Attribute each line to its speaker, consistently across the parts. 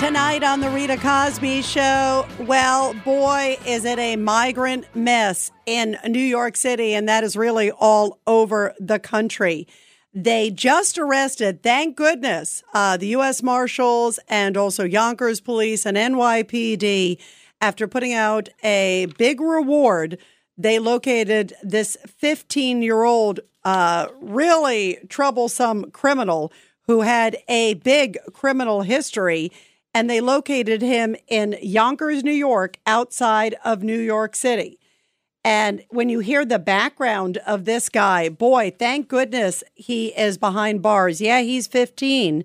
Speaker 1: Tonight on the Rita Cosby Show, well, boy, is it a migrant mess in New York City, and that is really all over the country. They just arrested, thank goodness, uh, the U.S. Marshals and also Yonkers Police and NYPD after putting out a big reward. They located this 15 year old, uh, really troublesome criminal who had a big criminal history, and they located him in Yonkers, New York, outside of New York City. And when you hear the background of this guy, boy, thank goodness he is behind bars. Yeah, he's 15,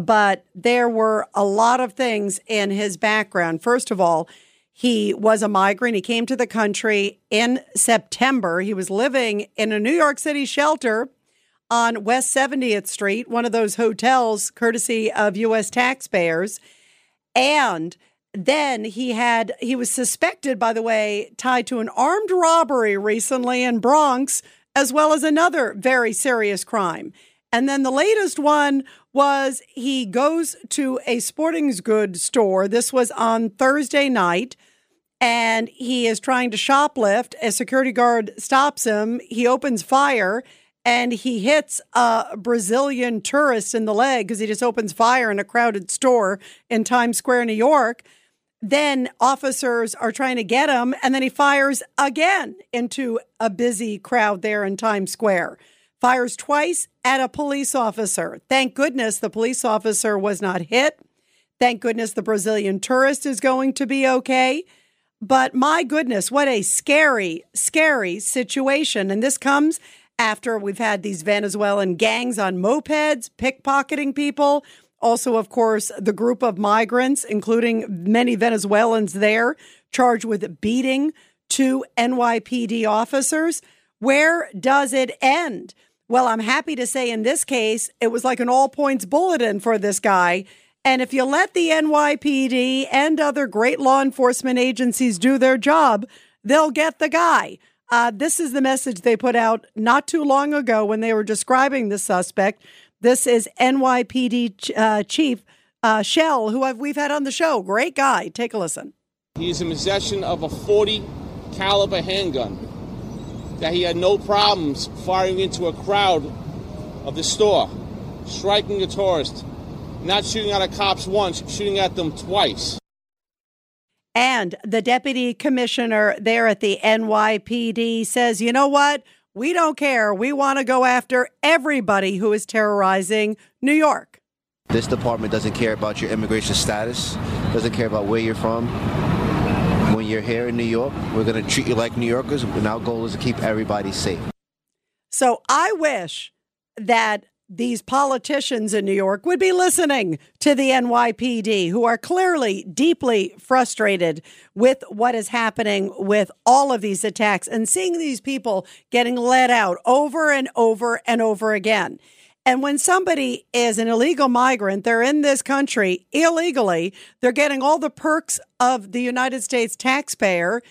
Speaker 1: but there were a lot of things in his background. First of all, he was a migrant. He came to the country in September. He was living in a New York City shelter on West 70th Street, one of those hotels courtesy of U.S. taxpayers. And then he had, he was suspected, by the way, tied to an armed robbery recently in Bronx, as well as another very serious crime. And then the latest one was he goes to a sporting goods store. This was on Thursday night and he is trying to shoplift. A security guard stops him. He opens fire and he hits a Brazilian tourist in the leg because he just opens fire in a crowded store in Times Square, New York. Then officers are trying to get him, and then he fires again into a busy crowd there in Times Square. Fires twice at a police officer. Thank goodness the police officer was not hit. Thank goodness the Brazilian tourist is going to be okay. But my goodness, what a scary, scary situation. And this comes after we've had these Venezuelan gangs on mopeds, pickpocketing people. Also, of course, the group of migrants, including many Venezuelans there, charged with beating two NYPD officers. Where does it end? Well, I'm happy to say in this case, it was like an all points bulletin for this guy. And if you let the NYPD and other great law enforcement agencies do their job, they'll get the guy. Uh, this is the message they put out not too long ago when they were describing the suspect. This is NYPD ch- uh, Chief uh, Chell, who I've, we've had on the show. Great guy. Take a listen.
Speaker 2: He is in possession of a 40 caliber handgun that he had no problems firing into a crowd of the store, striking a tourist, not shooting at a cops once, shooting at them twice.
Speaker 1: And the deputy commissioner there at the NYPD says, you know what? We don't care. We want to go after everybody who is terrorizing New York.
Speaker 3: This department doesn't care about your immigration status, doesn't care about where you're from. When you're here in New York, we're going to treat you like New Yorkers, and our goal is to keep everybody safe.
Speaker 1: So I wish that these politicians in New York would be listening to the NYPD, who are clearly deeply frustrated with what is happening with all of these attacks and seeing these people getting let out over and over and over again. And when somebody is an illegal migrant, they're in this country illegally, they're getting all the perks of the United States taxpayer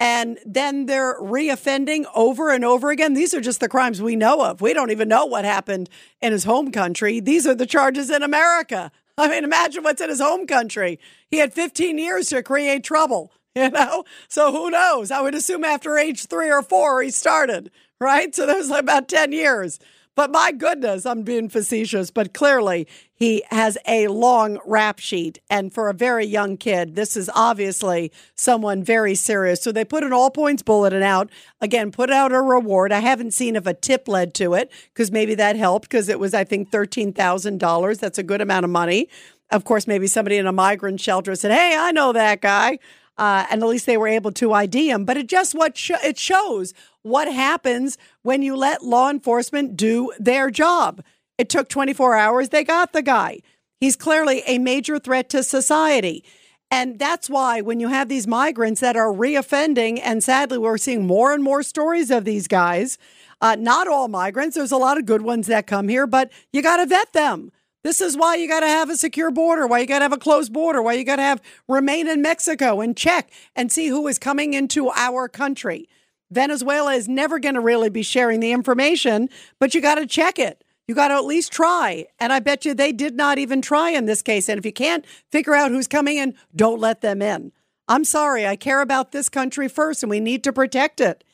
Speaker 1: and then they're reoffending over and over again. These are just the crimes we know of. We don't even know what happened in his home country. These are the charges in America. I mean, imagine what's in his home country. He had 15 years to create trouble, you know? So who knows? I would assume after age three or four, he started, right? So there's about 10 years. But my goodness, I'm being facetious, but clearly he has a long rap sheet. And for a very young kid, this is obviously someone very serious. So they put an all points bulletin out. Again, put out a reward. I haven't seen if a tip led to it because maybe that helped because it was, I think, $13,000. That's a good amount of money. Of course, maybe somebody in a migrant shelter said, Hey, I know that guy. Uh, and at least they were able to ID him. But it just what sh- it shows what happens when you let law enforcement do their job. It took 24 hours. They got the guy. He's clearly a major threat to society. And that's why when you have these migrants that are reoffending, and sadly, we're seeing more and more stories of these guys. Uh, not all migrants. There's a lot of good ones that come here, but you got to vet them. This is why you got to have a secure border, why you got to have a closed border, why you got to have remain in Mexico and check and see who is coming into our country. Venezuela is never going to really be sharing the information, but you got to check it. You got to at least try. And I bet you they did not even try in this case. And if you can't figure out who's coming in, don't let them in. I'm sorry. I care about this country first and we need to protect it.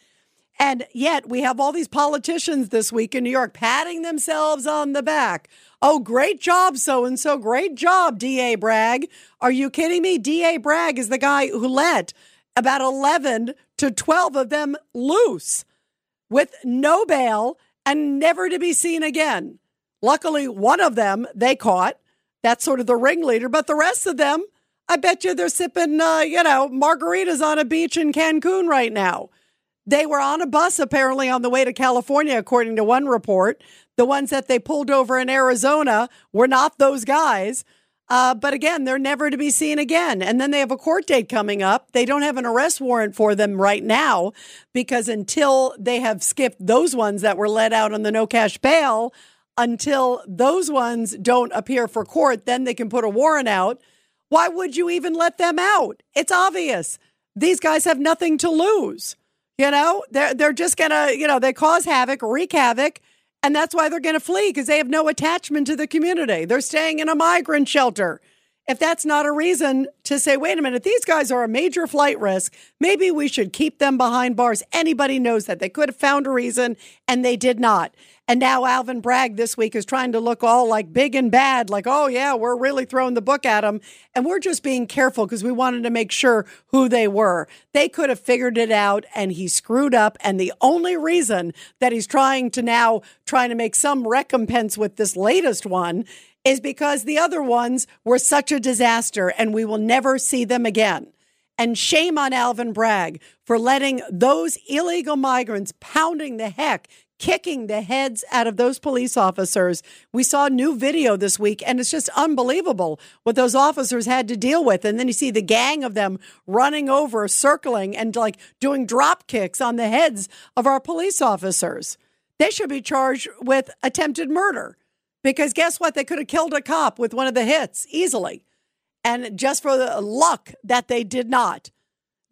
Speaker 1: And yet we have all these politicians this week in New York patting themselves on the back. Oh, great job, so and so. Great job, D.A. Bragg. Are you kidding me? D.A. Bragg is the guy who let about 11 to 12 of them loose with no bail and never to be seen again. Luckily, one of them they caught. That's sort of the ringleader, but the rest of them, I bet you they're sipping, uh, you know, margaritas on a beach in Cancun right now. They were on a bus apparently on the way to California, according to one report. The ones that they pulled over in Arizona were not those guys. Uh, but again, they're never to be seen again. And then they have a court date coming up. They don't have an arrest warrant for them right now because until they have skipped those ones that were let out on the no cash bail, until those ones don't appear for court, then they can put a warrant out. Why would you even let them out? It's obvious. These guys have nothing to lose. You know, they're they're just gonna, you know, they cause havoc, wreak havoc, and that's why they're gonna flee because they have no attachment to the community. They're staying in a migrant shelter. If that's not a reason to say, wait a minute, these guys are a major flight risk, maybe we should keep them behind bars. Anybody knows that. They could have found a reason and they did not. And now Alvin Bragg this week is trying to look all like big and bad, like, oh, yeah, we're really throwing the book at them. And we're just being careful because we wanted to make sure who they were. They could have figured it out and he screwed up. And the only reason that he's trying to now trying to make some recompense with this latest one is because the other ones were such a disaster and we will never see them again. And shame on Alvin Bragg for letting those illegal migrants pounding the heck kicking the heads out of those police officers. We saw new video this week, and it's just unbelievable what those officers had to deal with. And then you see the gang of them running over, circling, and like doing drop kicks on the heads of our police officers. They should be charged with attempted murder because guess what? They could have killed a cop with one of the hits easily. And just for the luck that they did not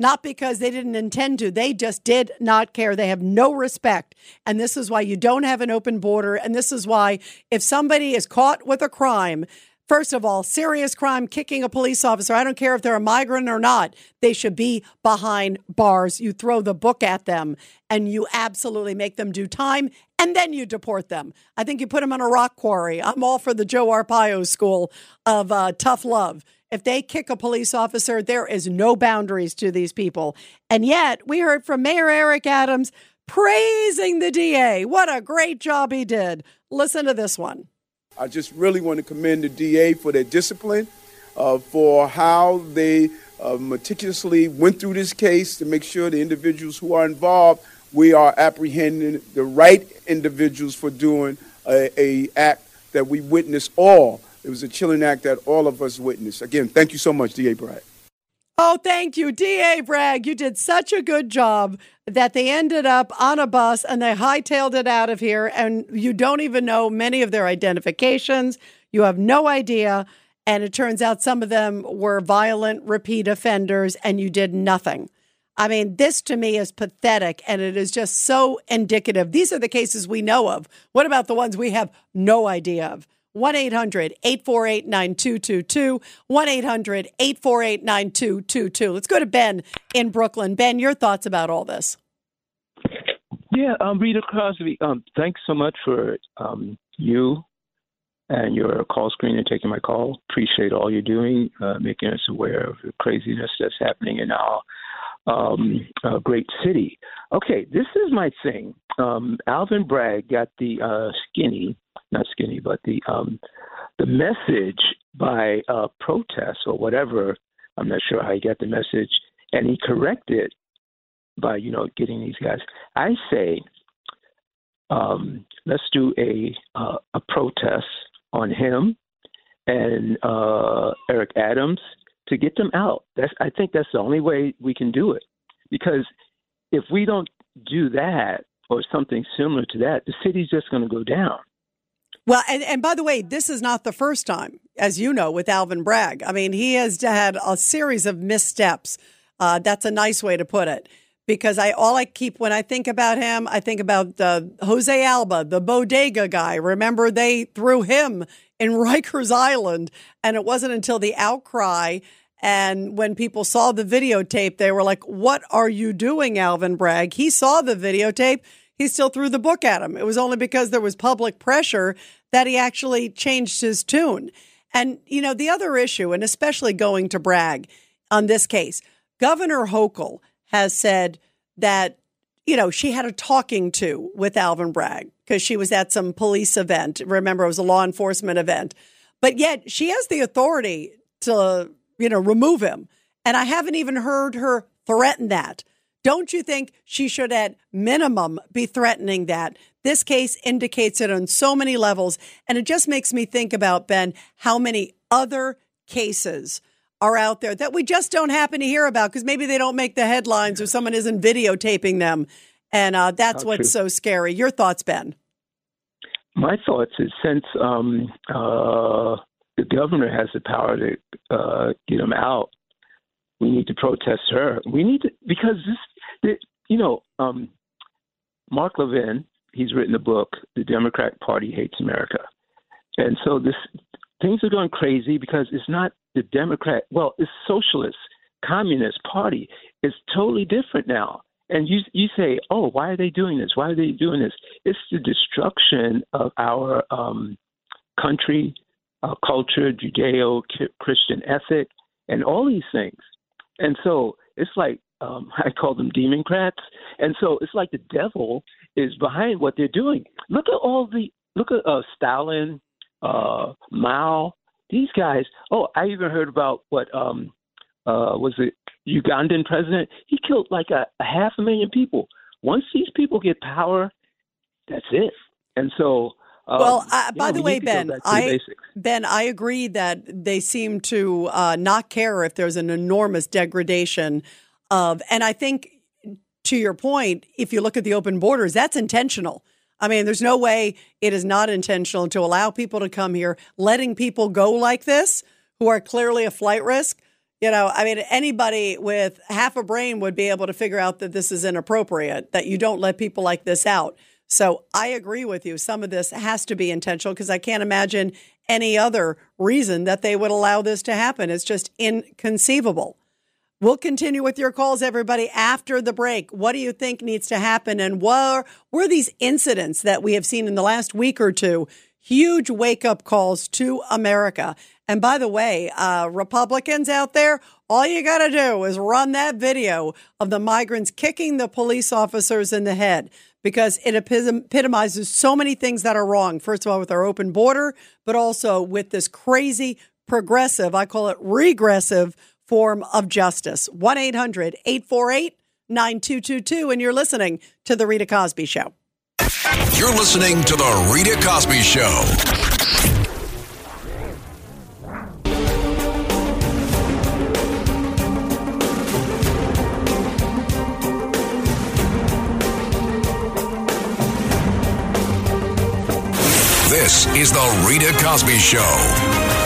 Speaker 1: not because they didn't intend to. They just did not care. They have no respect. And this is why you don't have an open border. And this is why if somebody is caught with a crime, First of all, serious crime, kicking a police officer. I don't care if they're a migrant or not. They should be behind bars. You throw the book at them and you absolutely make them do time and then you deport them. I think you put them in a rock quarry. I'm all for the Joe Arpaio school of uh, tough love. If they kick a police officer, there is no boundaries to these people. And yet, we heard from Mayor Eric Adams praising the DA. What a great job he did. Listen to this one.
Speaker 4: I just really want to commend the DA for their discipline, uh, for how they uh, meticulously went through this case to make sure the individuals who are involved, we are apprehending the right individuals for doing a, a act that we witness all it was a chilling act that all of us witnessed. Again, thank you so much, D.A. Bragg.
Speaker 1: Oh, thank you, D.A. Bragg. You did such a good job that they ended up on a bus and they hightailed it out of here. And you don't even know many of their identifications. You have no idea. And it turns out some of them were violent repeat offenders and you did nothing. I mean, this to me is pathetic and it is just so indicative. These are the cases we know of. What about the ones we have no idea of? 1 800 848 9222. 1 800 848 9222. Let's go to Ben in Brooklyn. Ben, your thoughts about all this?
Speaker 5: Yeah, um, Rita Crosby, um, thanks so much for um, you and your call screen and taking my call. Appreciate all you're doing, uh, making us aware of the craziness that's happening in our um, uh, great city. Okay, this is my thing. Um, Alvin Bragg got the uh, skinny not skinny, but the um, the message by uh, protest or whatever. I'm not sure how he got the message, and he corrected by you know getting these guys. I say, um, let's do a uh, a protest on him and uh, Eric Adams to get them out. That's I think that's the only way we can do it. Because if we don't do that or something similar to that, the city's just going to go down.
Speaker 1: Well, and, and by the way, this is not the first time, as you know, with Alvin Bragg. I mean, he has had a series of missteps. Uh, that's a nice way to put it. Because I all I keep when I think about him, I think about uh, Jose Alba, the bodega guy. Remember, they threw him in Rikers Island, and it wasn't until the outcry and when people saw the videotape, they were like, "What are you doing, Alvin Bragg?" He saw the videotape he still threw the book at him. It was only because there was public pressure that he actually changed his tune. And, you know, the other issue, and especially going to Bragg on this case, Governor Hochul has said that, you know, she had a talking to with Alvin Bragg because she was at some police event. Remember, it was a law enforcement event. But yet she has the authority to, you know, remove him. And I haven't even heard her threaten that. Don't you think she should, at minimum, be threatening that? This case indicates it on so many levels. And it just makes me think about, Ben, how many other cases are out there that we just don't happen to hear about because maybe they don't make the headlines or someone isn't videotaping them. And uh, that's Not what's true. so scary. Your thoughts, Ben?
Speaker 5: My thoughts is since um, uh, the governor has the power to uh, get him out, we need to protest her. We need to because this you know, um, Mark Levin, he's written a book, The Democrat Party Hates America. And so this things are going crazy because it's not the Democrat, well, it's socialist, communist party. It's totally different now. And you you say, oh, why are they doing this? Why are they doing this? It's the destruction of our um, country, our culture, Judeo-Christian ethic, and all these things. And so it's like um, I call them democrats, and so it's like the devil is behind what they're doing. Look at all the look at uh, Stalin, uh, Mao, these guys. Oh, I even heard about what um, uh, was it Ugandan president? He killed like a, a half a million people. Once these people get power, that's it. And so
Speaker 1: um, well, uh, by the way, Ben, I Ben, I agree that they seem to uh, not care if there's an enormous degradation of, and I think to your point, if you look at the open borders, that's intentional. I mean, there's no way it is not intentional to allow people to come here, letting people go like this who are clearly a flight risk. You know, I mean, anybody with half a brain would be able to figure out that this is inappropriate, that you don't let people like this out. So I agree with you. Some of this has to be intentional because I can't imagine any other reason that they would allow this to happen. It's just inconceivable. We'll continue with your calls, everybody, after the break. What do you think needs to happen? And what were these incidents that we have seen in the last week or two? Huge wake up calls to America. And by the way, uh, Republicans out there, all you got to do is run that video of the migrants kicking the police officers in the head because it epitomizes so many things that are wrong. First of all, with our open border, but also with this crazy progressive, I call it regressive form of justice. 1 800 848 9222. And you're listening to The Rita Cosby Show.
Speaker 6: You're listening to The Rita Cosby Show. This is The Rita Cosby Show.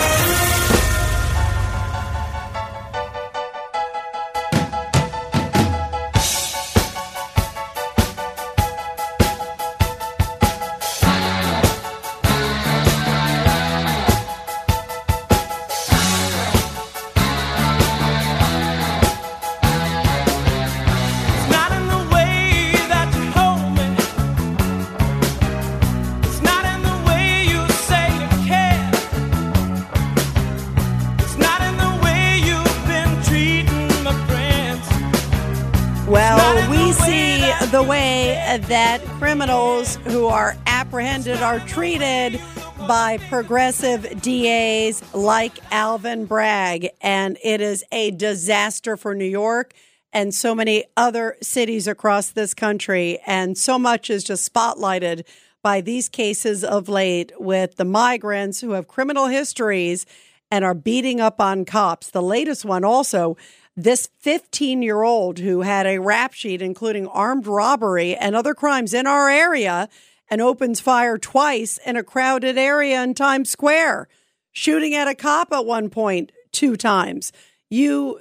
Speaker 1: That criminals who are apprehended are treated by progressive DAs like Alvin Bragg. And it is a disaster for New York and so many other cities across this country. And so much is just spotlighted by these cases of late with the migrants who have criminal histories and are beating up on cops. The latest one also, this 15 year old who had a rap sheet including armed robbery and other crimes in our area and opens fire twice in a crowded area in Times Square, shooting at a cop at one point two times. You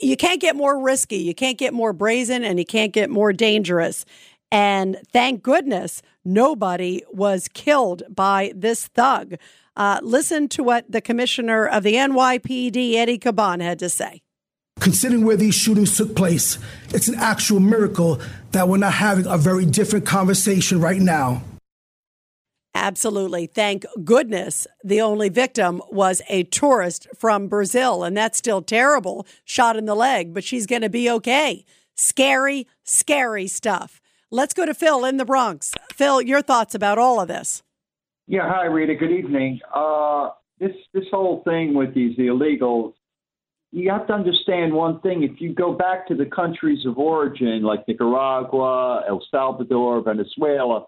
Speaker 1: you can't get more risky, you can't get more brazen and you can't get more dangerous. And thank goodness nobody was killed by this thug. Uh, listen to what the commissioner of the NYPD, Eddie Caban, had to say.
Speaker 7: Considering where these shootings took place, it's an actual miracle that we're not having a very different conversation right now.
Speaker 1: Absolutely. Thank goodness the only victim was a tourist from Brazil, and that's still terrible. Shot in the leg, but she's going to be okay. Scary, scary stuff. Let's go to Phil in the Bronx. Phil, your thoughts about all of this?
Speaker 8: Yeah, hi Rita. Good evening. Uh, this this whole thing with these illegals, you have to understand one thing. If you go back to the countries of origin, like Nicaragua, El Salvador, Venezuela,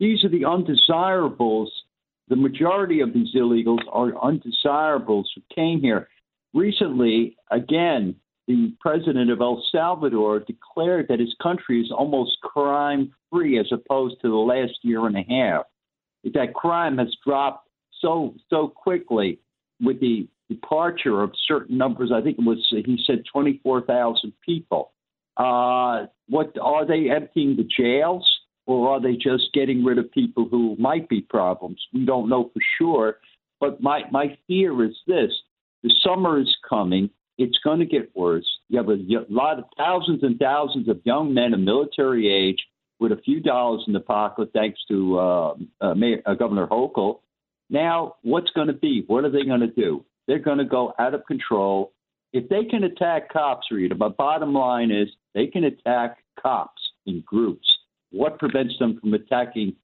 Speaker 8: these are the undesirables. The majority of these illegals are undesirables who came here. Recently, again, the president of El Salvador declared that his country is almost crime free as opposed to the last year and a half. That crime has dropped so so quickly with the departure of certain numbers. I think it was he said twenty four thousand people. Uh, what are they emptying the jails? or are they just getting rid of people who might be problems? We don't know for sure. But my, my fear is this the summer is coming. It's going to get worse. You have a lot of thousands and thousands of young men of military age with a few dollars in the pocket, thanks to uh, uh, Mayor, uh, Governor Hochul. Now, what's going to be? What are they going to do? They're going to go out of control. If they can attack cops, Rita, my bottom line is they can attack cops in groups what prevents them from attacking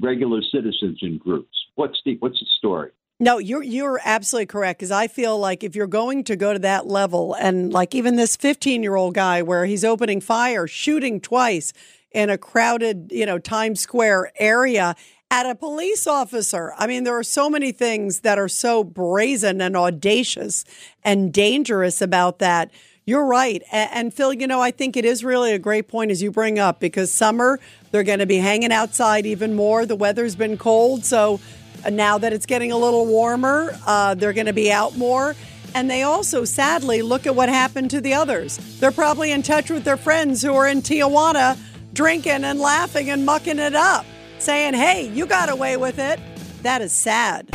Speaker 8: regular citizens in groups? What's the what's the story?
Speaker 1: No, you're you're absolutely correct. Because I feel like if you're going to go to that level, and like even this 15 year old guy, where he's opening fire, shooting twice in a crowded, you know, Times Square area at a police officer. I mean, there are so many things that are so brazen and audacious and dangerous about that. You're right. And, and, Phil, you know, I think it is really a great point as you bring up because summer, they're going to be hanging outside even more. The weather's been cold. So uh, now that it's getting a little warmer, uh, they're going to be out more. And they also, sadly, look at what happened to the others. They're probably in touch with their friends who are in Tijuana drinking and laughing and mucking it up, saying, hey, you got away with it. That is sad.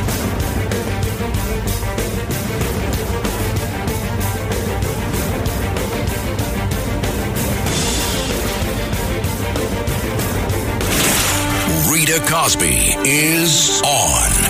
Speaker 6: Rita Cosby is on.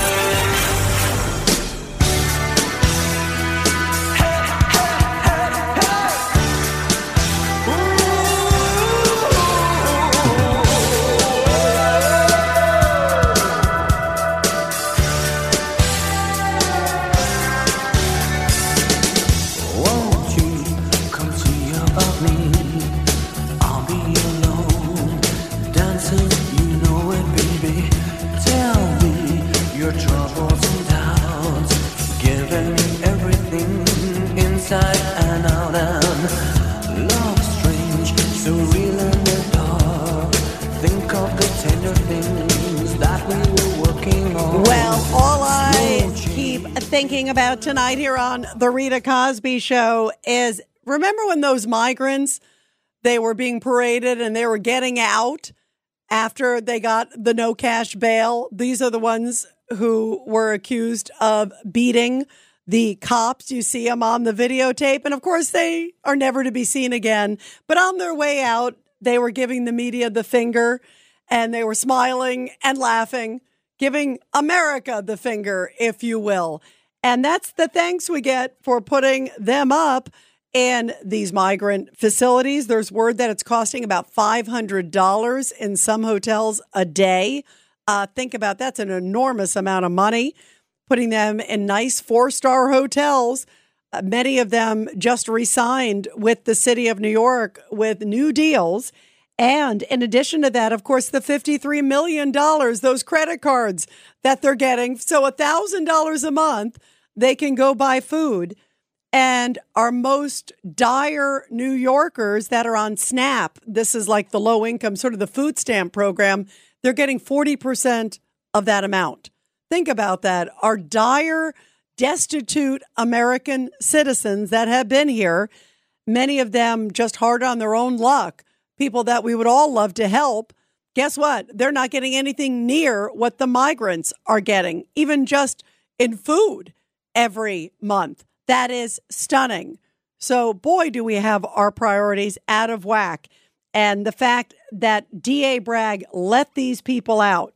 Speaker 1: Tonight here on the Rita Cosby show is remember when those migrants they were being paraded and they were getting out after they got the no cash bail. These are the ones who were accused of beating the cops. You see them on the videotape. And of course, they are never to be seen again. But on their way out, they were giving the media the finger and they were smiling and laughing, giving America the finger, if you will. And that's the thanks we get for putting them up in these migrant facilities. There's word that it's costing about $500 in some hotels a day. Uh, think about that's an enormous amount of money. Putting them in nice four star hotels. Uh, many of them just re signed with the city of New York with new deals. And in addition to that, of course, the $53 million, those credit cards that they're getting. So $1,000 a month they can go buy food. And our most dire New Yorkers that are on SNAP, this is like the low income, sort of the food stamp program, they're getting 40% of that amount. Think about that. Our dire, destitute American citizens that have been here, many of them just hard on their own luck, people that we would all love to help. Guess what? They're not getting anything near what the migrants are getting, even just in food every month. That is stunning. So, boy, do we have our priorities out of whack. And the fact that DA Bragg let these people out,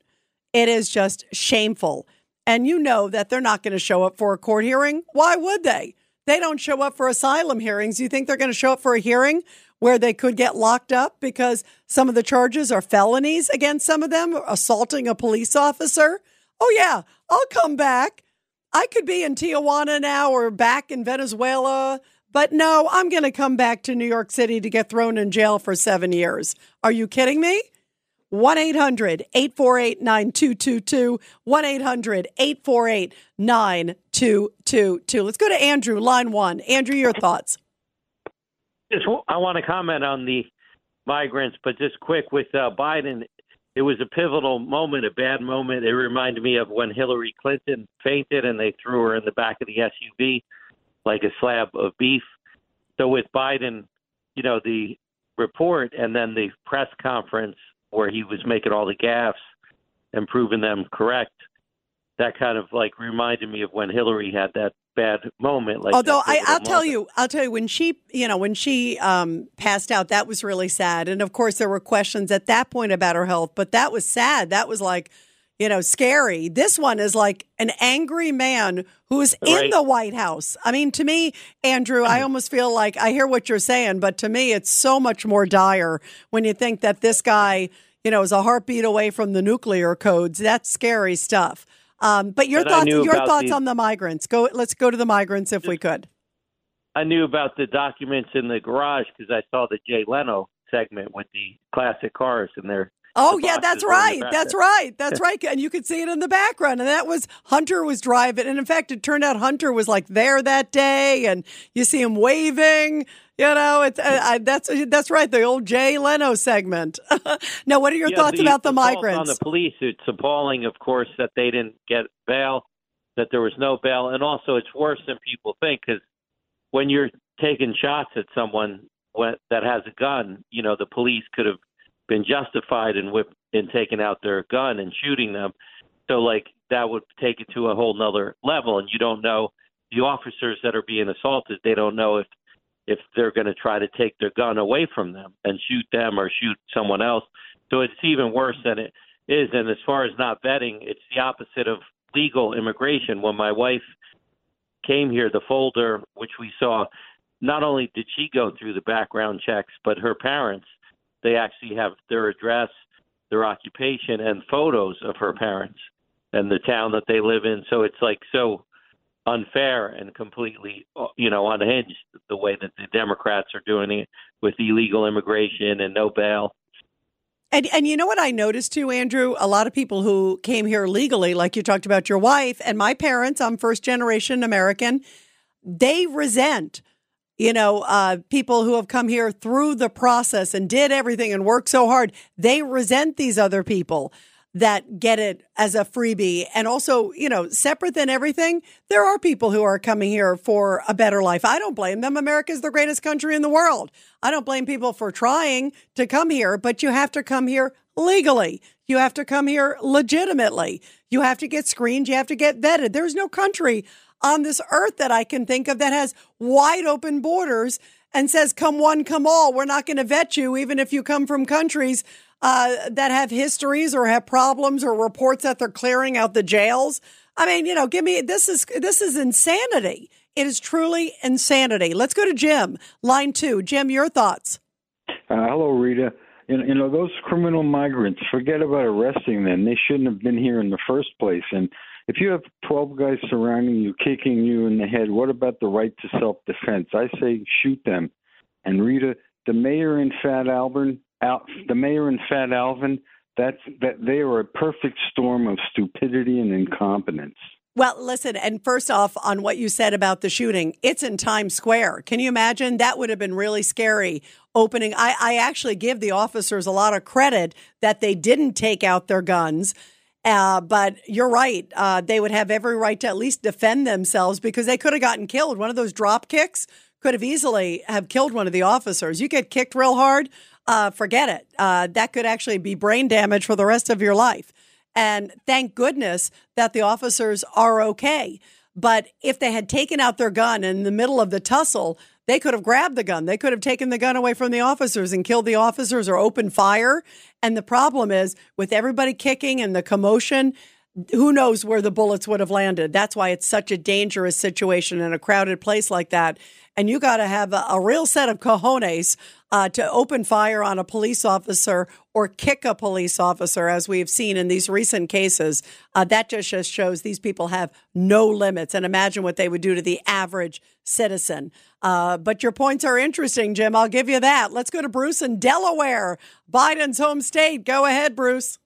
Speaker 1: it is just shameful. And you know that they're not going to show up for a court hearing. Why would they? They don't show up for asylum hearings. You think they're going to show up for a hearing where they could get locked up because some of the charges are felonies against some of them, assaulting a police officer? Oh, yeah, I'll come back. I could be in Tijuana now or back in Venezuela, but no, I'm going to come back to New York City to get thrown in jail for seven years. Are you kidding me? 1 800 848 9222. 1 800 848 9222. Let's go to Andrew, line one. Andrew, your thoughts.
Speaker 9: Just, I want to comment on the migrants, but just quick with uh, Biden, it was a pivotal moment, a bad moment. It reminded me of when Hillary Clinton fainted and they threw her in the back of the SUV like a slab of beef. So with Biden, you know, the report and then the press conference where he was making all the gaffes and proving them correct, that kind of like reminded me of when Hillary had that bad moment. Like
Speaker 1: Although I, I'll tell
Speaker 9: moment.
Speaker 1: you, I'll tell you when she, you know, when she um, passed out, that was really sad. And of course, there were questions at that point about her health, but that was sad. That was like, you know, scary. This one is like an angry man who is in the White House. I mean, to me, Andrew, I almost feel like I hear what you're saying, but to me, it's so much more dire when you think that this guy, you know, is a heartbeat away from the nuclear codes. That's scary stuff. Um, but your thoughts, your thoughts
Speaker 9: the-
Speaker 1: on the migrants. Go. Let's go to the migrants if we could.
Speaker 9: I knew about the documents in the garage because I saw the Jay Leno segment with the classic cars and their.
Speaker 1: Oh yeah, that's
Speaker 9: in
Speaker 1: right. That's right. That's right. And you could see it in the background. And that was Hunter was driving. And in fact, it turned out Hunter was like there that day, and you see him waving. You know, it's uh, I, that's that's right. The old Jay Leno segment. now, what are your
Speaker 9: Yeah,
Speaker 1: thoughts about the
Speaker 9: assault
Speaker 1: migrants?
Speaker 9: On the police, it's appalling, of course, that they didn't get bail, that there was no bail, and also it's worse than people think because when you're taking shots at someone that has a gun, you know, the police could have been justified in whip in taking out their gun and shooting them. So, like that would take it to a whole nother level, and you don't know the officers that are being assaulted. They don't know if if they're going to try to take their gun away from them and shoot them or shoot someone else. So it's even worse than it is. And as far as not vetting, it's the opposite of legal immigration. When my wife came here, the folder which we saw, not only did she go through the background checks, but her parents, they actually have their address, their occupation, and photos of her parents and the town that they live in. So it's like so unfair and completely, uh, you know, unhinged the way that the Democrats are doing it with illegal immigration and no bail.
Speaker 1: And and you know what I noticed too, Andrew? A lot of people who came here legally, like you talked about your wife and my parents, I'm first generation American, they resent, you know, uh, people who have come here through the process and did everything and worked so hard. They resent these other people that get it as a freebie. And also, you know, separate than everything, there are people who are coming here for a better life. I don't blame them. America is the greatest country in the world. I don't blame people for trying to come here, but you have to come here legally. You have to come here legitimately. You have to get screened. You have to get vetted. There's no country on this earth that I can think of that has wide open borders and says, come one, come all. We're not going to vet you, even if you come from countries uh, that have histories or have problems or reports that they're clearing out the jails. I mean, you know, give me this is this is insanity. It is truly insanity. Let's go to Jim, line two. Jim, your thoughts.
Speaker 10: Uh, hello, Rita. You know, those criminal migrants, forget about arresting them. They shouldn't have been here in the first place. And if you have 12 guys surrounding you, kicking you in the head, what about the right to self defense? I say shoot them. And Rita, the mayor in Fat Albert, Al, the mayor and Fat Alvin, that's that they are a perfect storm of stupidity and incompetence.
Speaker 1: Well, listen, and first off, on what you said about the shooting, it's in Times Square. Can you imagine? That would have been really scary opening. I, I actually give the officers a lot of credit that they didn't take out their guns. Uh, but you're right. Uh, they would have every right to at least defend themselves because they could have gotten killed. One of those drop kicks could have easily have killed one of the officers. You get kicked real hard, uh, forget it. Uh, that could actually be brain damage for the rest of your life. And thank goodness that the officers are okay. But if they had taken out their gun in the middle of the tussle, they could have grabbed the gun. They could have taken the gun away from the officers and killed the officers or opened fire. And the problem is with everybody kicking and the commotion, who knows where the bullets would have landed. That's why it's such a dangerous situation in a crowded place like that. And you got to have a, a, real set of cojones uh, to open fire on a police officer or kick a police officer, as we've seen in these recent cases. Uh, that just, just shows these people have no limits. And imagine what they would do to the average citizen. Uh, but your points are interesting, Jim. I'll give you that. Let's go to Bruce in Delaware, Biden's home state. Go ahead, Bruce.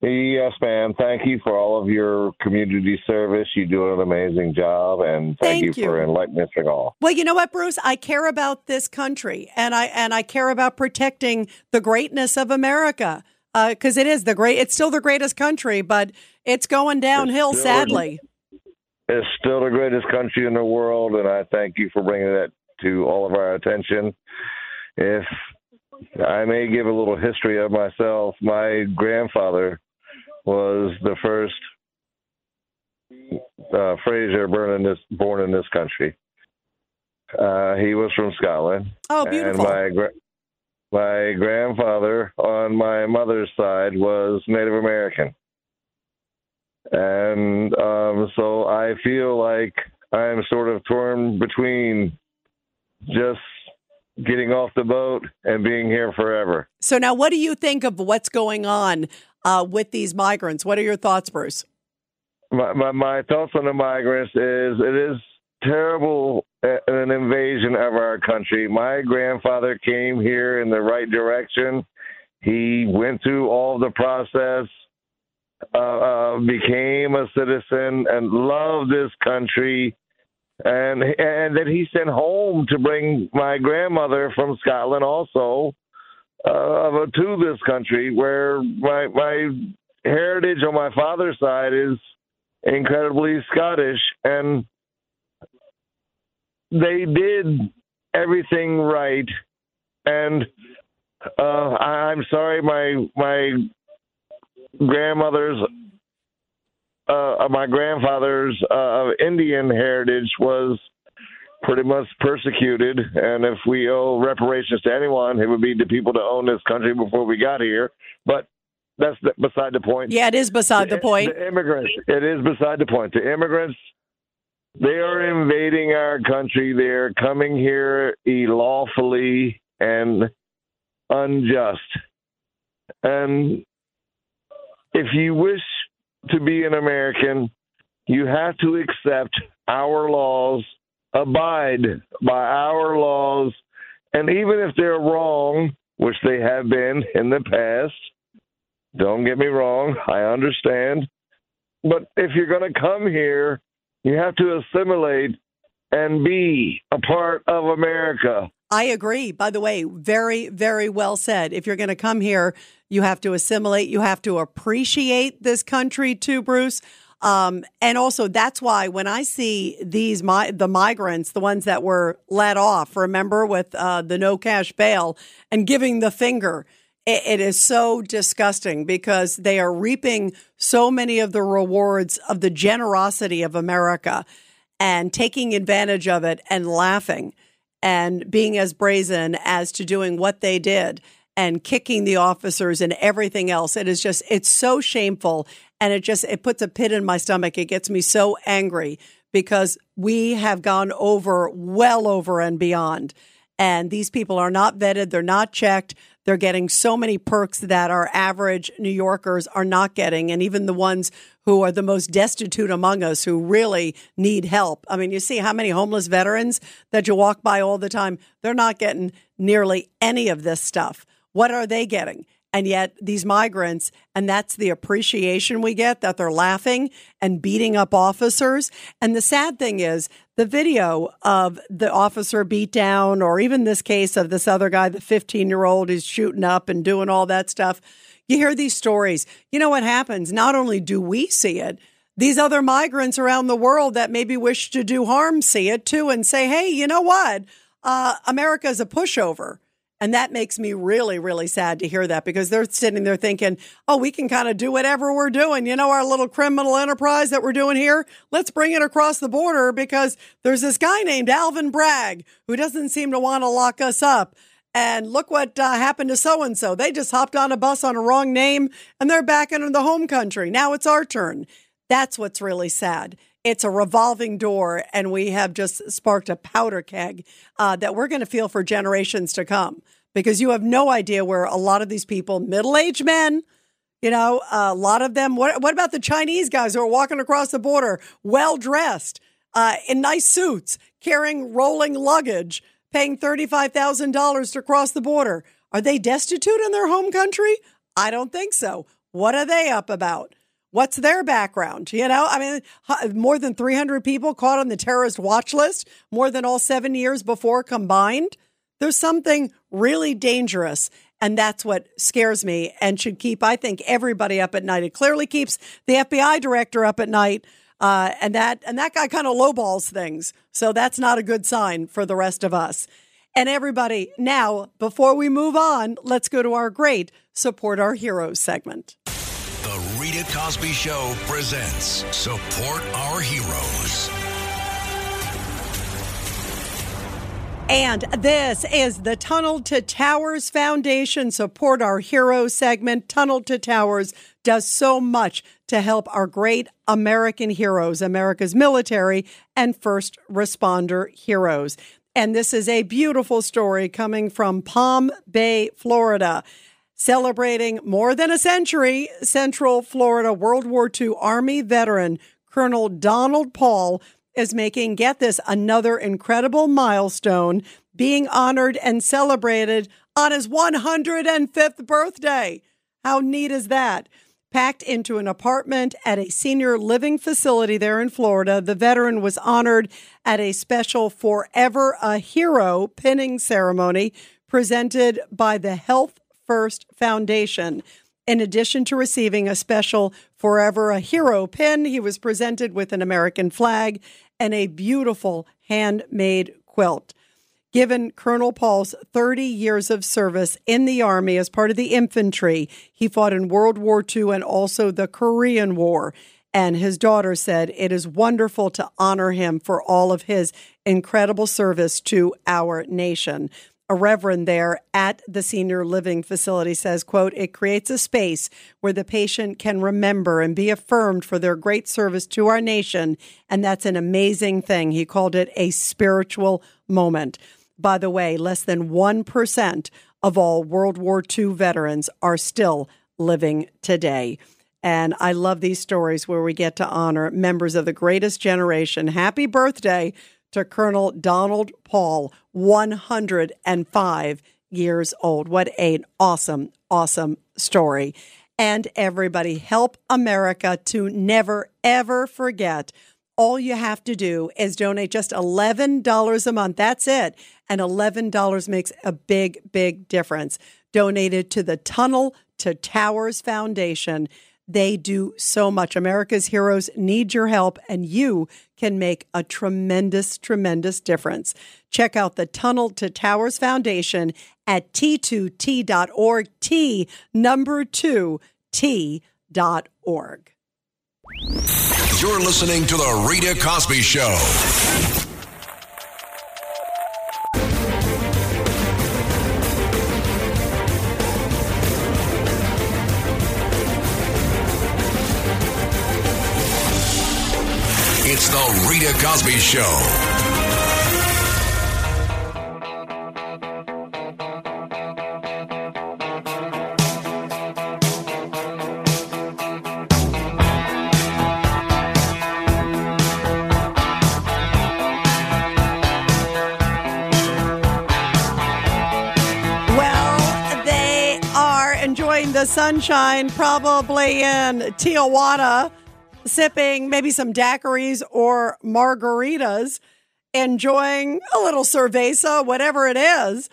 Speaker 11: Yes, ma'am. Thank you for all of your community service. You do an amazing job, and thank,
Speaker 1: Thank
Speaker 11: you,
Speaker 1: you.
Speaker 11: for enlightening us all.
Speaker 1: Well, you know what, Bruce? I care about this country, and I and I care about protecting the greatness of America uh, because it is the great. It's still the greatest country, but it's going downhill,
Speaker 11: still-
Speaker 1: sadly.
Speaker 11: It's still the greatest country in the world, and I thank you for bringing that to all of our attention. If I may give a little history of myself, my grandfather was the first uh, Fraser born in this born in this country. Uh, he was from Scotland.
Speaker 1: Oh, beautiful.
Speaker 11: And my gra- my grandfather on my mother's side was Native American, and um, so I feel like I'm sort of torn between just getting off the boat and being here forever.
Speaker 1: So now, what do you think of what's going on uh, with these migrants? What are your thoughts, Bruce?
Speaker 11: my, my my thoughts on the migrants is it is terrible uh, an invasion of our country. My grandfather came here in the right direction. He went through all the process, uh, uh, became a citizen, and loved this country. And and then he sent home to bring my grandmother from Scotland also uh, to this country, where my my heritage on my father's side is incredibly Scottish, and they did everything right. And uh, I'm sorry, my my grandmother's, uh, my grandfather's uh, Indian heritage was pretty much persecuted. And if we owe reparations to anyone, it would be the people that own this country before we got here. But that's the, beside the point.
Speaker 1: Yeah, it is beside the point.
Speaker 11: The immigrants. It is beside the point. The immigrants, they are invading our country. They are coming here lawfully and unjust. And if you wish to be an American, you have to accept our laws, abide by our laws, and even if they're wrong, which they have been in the past, don't get me wrong, I understand. But if you're going to come here, you have to assimilate and be a part of America.
Speaker 1: I agree. By the way, very, very well said. If you're going to come here, you have to assimilate. You have to appreciate this country too, Bruce. Um, and also, that's why when I see these mi- the migrants, the ones that were let off, remember with uh, the no cash bail and giving the finger, it, it is so disgusting because they are reaping so many of the rewards of the generosity of America and taking advantage of it and laughing and being as brazen as to doing what they did and kicking the officers and everything else. It is just, it's so shameful. And it just, it puts a pit in my stomach. It gets me so angry because we have gone over, well over and beyond. And these people are not vetted. They're not checked. They're getting so many perks that our average New Yorkers are not getting. And even the ones who are the most destitute among us who really need help. I mean, you see how many homeless veterans that you walk by all the time. They're not getting nearly any of this stuff. What are they getting? And yet, these migrants, and that's the appreciation we get that they're laughing and beating up officers. And the sad thing is, the video of the officer beat down, or even this case of this other guy, the 15 year old who's shooting up and doing all that stuff. You hear these stories. You know what happens? Not only do we see it, these other migrants around the world that maybe wish to do harm see it too and say, hey, you know what? Uh, is a pushover. And that makes me really, really sad to hear that because they're sitting there thinking, oh, we can kind of do whatever we're doing. You know, our little criminal enterprise that we're doing here, let's bring it across the border because there's this guy named Alvin Bragg who doesn't seem to want to lock us up. And look what uh, happened to so and so. They just hopped on a bus on a wrong name and they're back in the home country. Now it's our turn. That's what's really sad it's a revolving door, and we have just sparked a powder keg uh, that we're going to feel for generations to come because you have no idea where a lot of these people, middle aged men, you know, a lot of them. What, what about the Chinese guys who are walking across the border, well dressed, uh, in nice suits, carrying rolling luggage, paying $35,000 to cross the border? Are they destitute in their home country? I don't think so. What are they up about? What's their background? You know, I mean, more than 300 people caught on the terrorist watch list, more than all seven years before combined. There's something really dangerous. And that's what scares me and should keep, I think, everybody up at night. It clearly keeps the FBI director up at night. Uh, and that and that guy kind of lowballs things. So that's not a good sign for the rest of us. And everybody, now, before we move on, let's go to our great Support Our Heroes segment.
Speaker 6: Rita Cosby Show presents Support Our Heroes.
Speaker 1: And this is the Tunnel to Towers Foundation Support Our Heroes segment. Tunnel to Towers does so much to help our great American heroes, America's military and first responder heroes. And this is a beautiful story coming from Palm Bay, Florida celebrating more than a century, Central Florida World War II Army veteran Colonel Donald Paul is making, get this, another incredible milestone, being honored and celebrated on his 105th birthday. How neat is that? Packed into an apartment at a senior living facility there in Florida, the veteran was honored at a special Forever a Hero pinning ceremony presented by the Health First Foundation. In addition to receiving a special Forever a Hero pin, he was presented with an American flag and a beautiful handmade quilt. Given Colonel Paul's 30 years of service in the Army as part of the infantry, he fought in World War II and also the Korean War. And his daughter said, It is wonderful to honor him for all of his incredible service to our nation a reverend there at the senior living facility says quote it creates a space where the patient can remember and be affirmed for their great service to our nation. And that's an amazing thing. He called it a spiritual moment. By the way less than 1% of all world war ii veterans are still living today. And I love these stories where we get to honor members of the greatest generation. Happy birthday to Colonel Donald Paul, 105 years old. What an awesome, awesome story. And everybody, help America to never, ever forget. All you have to do is donate just $11 a month. That's it. And $11 makes a big, big difference. Donated to the Tunnel to Towers Foundation. They do so much. America's heroes need your help, and you can make a tremendous, tremendous difference. Check out the Tunnel to Towers Foundation at t2t.org, T number two, T.org.
Speaker 6: You're listening to The Rita Cosby Show. It's the Rita Cosby Show.
Speaker 1: Well, they are enjoying the sunshine, probably in Tijuana, sipping maybe some daiquiris or margaritas, enjoying a little cerveza, whatever it is.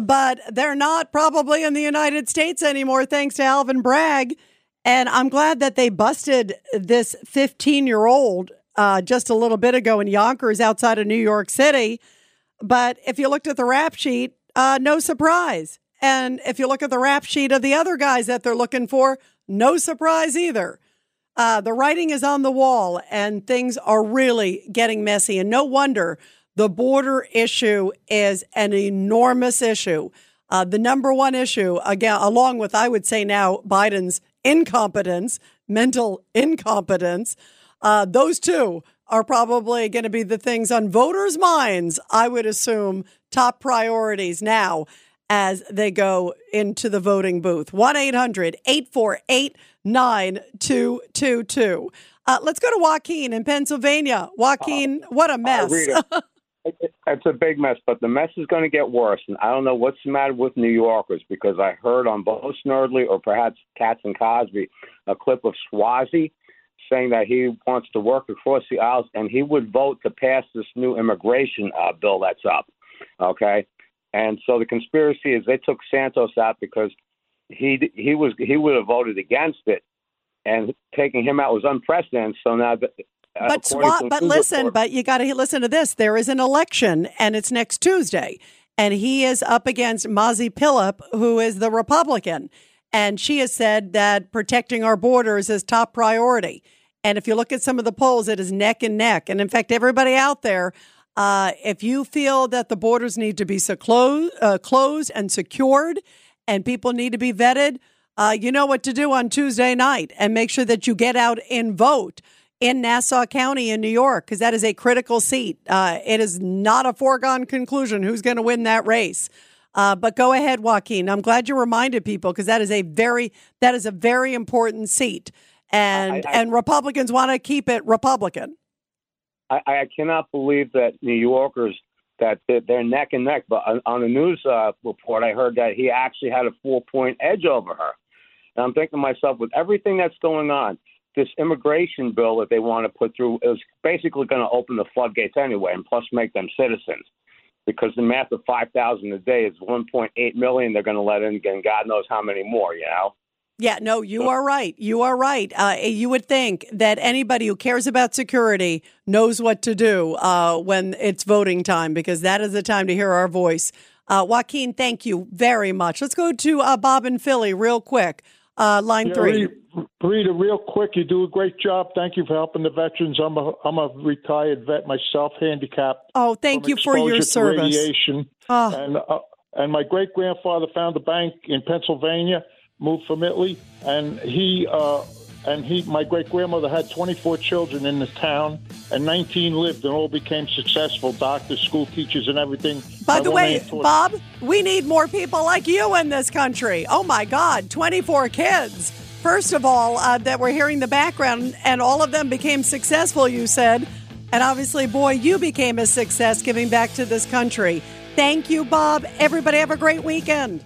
Speaker 1: But they're not probably in the United States anymore, thanks to Alvin Bragg. And I'm glad that they busted this 15 year old uh, just a little bit ago in Yonkers outside of New York City. But if you looked at the rap sheet, uh, no surprise. And if you look at the rap sheet of the other guys that they're looking for, no surprise either. Uh, the writing is on the wall and things are really getting messy. And no wonder the border issue is an enormous issue. Uh, the number one issue, again, along with, I would say now, Biden's incompetence, mental incompetence, uh, those two are probably going to be the things on voters' minds, I would assume, top priorities now as they go into the voting booth. 1 800 848 9222. Uh, let's go to Joaquin in Pennsylvania. Joaquin, what a mess.
Speaker 12: Rita, it- it's a big mess, but the mess is going to get worse. And I don't know what's the matter with New Yorkers because I heard on both Snerdley or perhaps Katz and Cosby a clip of Suozzi saying that he wants to work across the aisles and he would vote to pass this new immigration uh, bill that's up. Okay, and so the conspiracy is they took Santos out because he he was he would have voted against it, and taking him out was unprecedented. So now. The, uh,
Speaker 1: But
Speaker 12: according
Speaker 1: but listen,
Speaker 12: report-
Speaker 1: but you got to listen to this. There is an election, and it's next Tuesday, and he is up against Mazi Pilip, who is the Republican, and she has said that protecting our borders is top priority. And if you look at some of the polls, it is neck and neck. And in fact, everybody out there, uh, if you feel that the borders need to be so closed, uh, closed and secured, and people need to be vetted, uh, you know what to do on Tuesday night, and make sure that you get out and vote in Nassau County in New York because that is a critical seat. Uh, it is not a foregone conclusion who's going to win that race. Uh, but go ahead, Joaquin. I'm glad you reminded people because that is a very that is a very important seat, and
Speaker 12: I- I-
Speaker 1: and Republicans want to keep it Republican.
Speaker 12: I, I cannot believe that New Yorkers that they're, neck and neck. But on, on the news uh, report, I heard that he actually had a four point edge over her. And I'm thinking to myself, with everything that's going on, this immigration bill that they want to put through is basically going to open the floodgates anyway, and plus make them citizens. Because the math of five thousand a day is 1.8 million. They're going to let in, and God knows how many more. You know.
Speaker 1: Yeah, no, you are right. You are right. Uh, you would think that anybody who cares about security knows what to do uh, when it's voting time because that is the time to hear our voice. Uh, Joaquin, thank you very much. Let's go to uh, Bob and Philly real quick. Uh, line
Speaker 13: Yeah,
Speaker 1: three.
Speaker 13: Rita, Rita, real quick, you do a great job. Thank you for helping the veterans. I'm a I'm a retired vet myself, handicapped.
Speaker 1: Oh, thank you for your service.
Speaker 13: Radiation.
Speaker 1: Oh.
Speaker 13: And uh, and my great grandfather found a bank in Pennsylvania, moved from Italy, and he uh, and he my great grandmother had 24 children in the town, and 19 lived and all became successful doctors, school teachers, and everything.
Speaker 1: By the way, Bob, we need more people like you in this country. Oh my God, 24 kids. First of all, uh, that we're hearing the background, and all of them became successful, you said. And obviously, boy, you became a success giving back to this country. Thank you, Bob. Everybody have a great weekend.